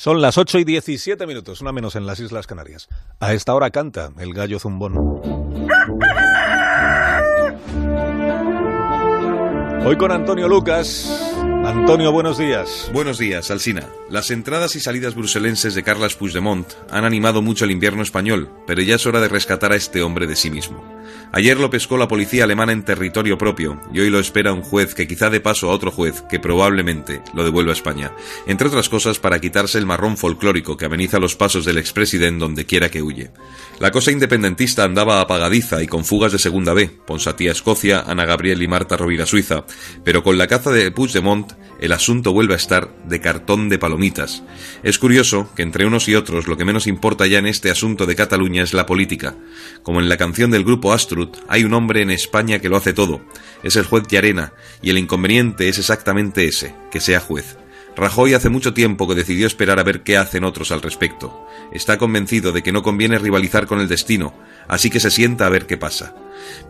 Son las 8 y 17 minutos, una menos en las Islas Canarias. A esta hora canta el gallo zumbón. Hoy con Antonio Lucas. Antonio, buenos días. Buenos días, Alsina. Las entradas y salidas bruselenses de Carles Puigdemont han animado mucho el invierno español, pero ya es hora de rescatar a este hombre de sí mismo. Ayer lo pescó la policía alemana en territorio propio y hoy lo espera un juez que quizá dé paso a otro juez que probablemente lo devuelva a España, entre otras cosas para quitarse el marrón folclórico que ameniza los pasos del expresidente donde quiera que huye. La cosa independentista andaba apagadiza y con fugas de segunda B, Ponsatía Escocia, Ana Gabriel y Marta Rovira Suiza, pero con la caza de Puigdemont el asunto vuelve a estar de cartón de palomitas. Es curioso que entre unos y otros lo que menos importa ya en este asunto de Cataluña es la política. Como en la canción del grupo Astrut, hay un hombre en España que lo hace todo. Es el juez Llarena, y el inconveniente es exactamente ese, que sea juez. Rajoy hace mucho tiempo que decidió esperar a ver qué hacen otros al respecto. Está convencido de que no conviene rivalizar con el destino, así que se sienta a ver qué pasa.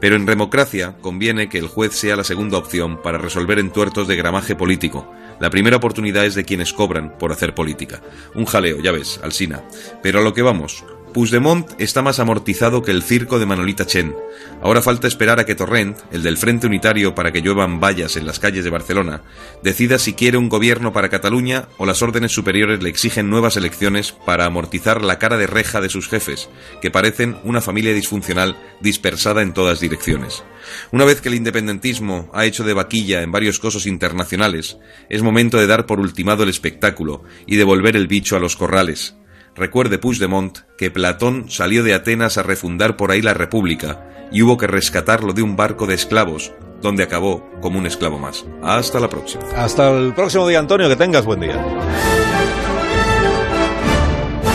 Pero en democracia conviene que el juez sea la segunda opción para resolver entuertos de gramaje político. La primera oportunidad es de quienes cobran por hacer política. Un jaleo, ya ves, Alsina. Pero a lo que vamos. Puigdemont está más amortizado que el circo de Manolita Chen. Ahora falta esperar a que Torrent, el del Frente Unitario para que lluevan vallas en las calles de Barcelona, decida si quiere un gobierno para Cataluña o las órdenes superiores le exigen nuevas elecciones para amortizar la cara de reja de sus jefes, que parecen una familia disfuncional dispersada en todas direcciones. Una vez que el independentismo ha hecho de vaquilla en varios cosos internacionales, es momento de dar por ultimado el espectáculo y devolver el bicho a los corrales Recuerde Puigdemont que Platón salió de Atenas a refundar por ahí la República y hubo que rescatarlo de un barco de esclavos, donde acabó como un esclavo más. Hasta la próxima. Hasta el próximo día, Antonio, que tengas buen día.